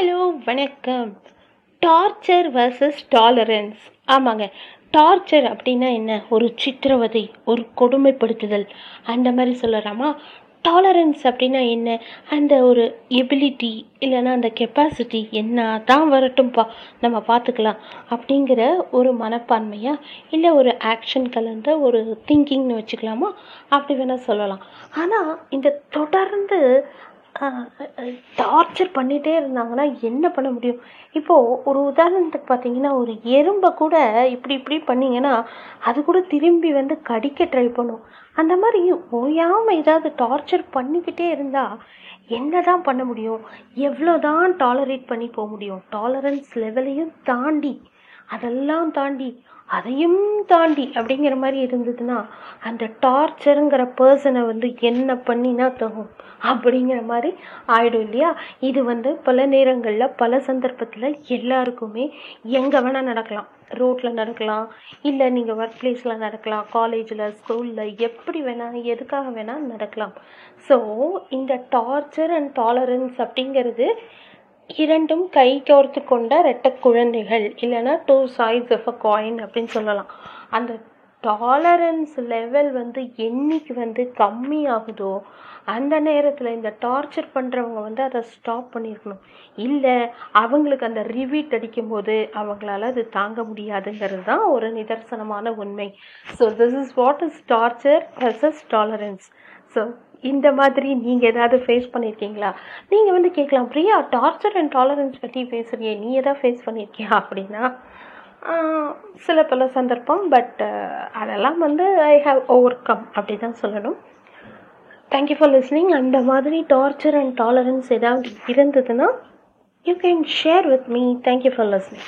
Hello வணக்கம். Torture versus tolerance ஆமாங்க. Torture அப்படின்னா என்ன? ஒரு சித்திரவதை ஒரு கொடுமைப்படுத்துதல். அந்த மாதிரி சொல்லலாமா? டாலரன்ஸ் அப்படின்னா என்ன? அந்த ஒரு எபிலிட்டி இல்லைன்னா அந்த கெப்பாசிட்டி என்ன தான் வரட்டும்ப்பா நம்ம பார்த்துக்கலாம். அப்படிங்கிற ஒரு மனப்பான்மையா இல்லை ஒரு ஆக்ஷன் கலந்த ஒரு திங்கிங்னு வச்சுக்கலாமா? அப்படி வேணால் சொல்லலாம். ஆனால் இந்த தொடர்ந்து டார்ச்சர் பண்ணிகிட்டே இருந்தாங்கன்னா என்ன பண்ண முடியும்? இப்போது ஒரு உதாரணத்துக்கு பார்த்தீங்கன்னா ஒரு எறும்பை கூட இப்படி இப்படி பண்ணிங்கன்னா அது கூட திரும்பி வந்து கடிக்க ட்ரை பண்ணும். அந்த மாதிரி ஓயாமல் ஏதாவது டார்ச்சர் பண்ணிக்கிட்டே இருந்தால் என்ன தான் பண்ண முடியும்? எவ்வளோ தான் டாலரேட் பண்ணி போக முடியும்? டாலரன்ஸ் லெவலையும் தாண்டி அதெல்லாம் தாண்டி அதையும் தாண்டி அப்படிங்கிற மாதிரி இருந்ததுன்னா அந்த டார்ச்சருங்கிற பர்சனை வந்து என்ன பண்ணினா தகும் அப்படிங்கிற மாதிரி ஆயிடும் இல்லையா? இது வந்து பல நேரங்களில் பல சந்தர்ப்பத்தில் எல்லாருக்குமே எங்கே வேணால் நடக்கலாம். ரோட்டில் நடக்கலாம் இல்லை நீங்கள் ஒர்க் பிளேஸில் நடக்கலாம் காலேஜில் ஸ்கூலில் எப்படி வேணால் எதுக்காக வேணால் நடக்கலாம். ஸோ இந்த டார்ச்சர் அண்ட் டாலரன்ஸ் அப்படிங்கிறது இரண்டும் கை கோர்த்து கொண்ட ரெட்ட குழந்தைகள் இல்லைன்னா two sides of a coin அப்படின்னு சொல்லலாம். அந்த டாலரன்ஸ் லெவல் வந்து என்னைக்கு வந்து கம்மி ஆகுதோ அந்த நேரத்தில் இந்த டார்ச்சர் பண்ணுறவங்க வந்து அதை ஸ்டாப் பண்ணியிருக்கணும் இல்லை அவங்களுக்கு அந்த ரிவீட் அடிக்கும்போது அவங்களால அது தாங்க முடியாதுங்கிறது தான் ஒரு நிதர்சனமான உண்மை. So this is what is torture versus tolerance so இந்த மாதிரி நீங்கள் ஏதாவது ஃபேஸ் பண்ணியிருக்கீங்களா நீங்கள் வந்து கேட்கலாம் பிரியா டார்ச்சர் அண்ட் டாலரன்ஸ் பற்றி பேசுகிறியே நீ எதாவது ஃபேஸ் பண்ணியிருக்கியா அப்படின்னா சில பல சந்தர்ப்பம் பட் அதெல்லாம் வந்து ஐ ஹாவ் ஓவர் கம் அப்படி தான் சொல்லணும் தேங்க்யூ ஃபார் லிஸ்னிங் அந்த மாதிரி டார்ச்சர் அண்ட் டாலரன்ஸ் ஏதாவது இருந்ததுன்னா you can share with me thank you for listening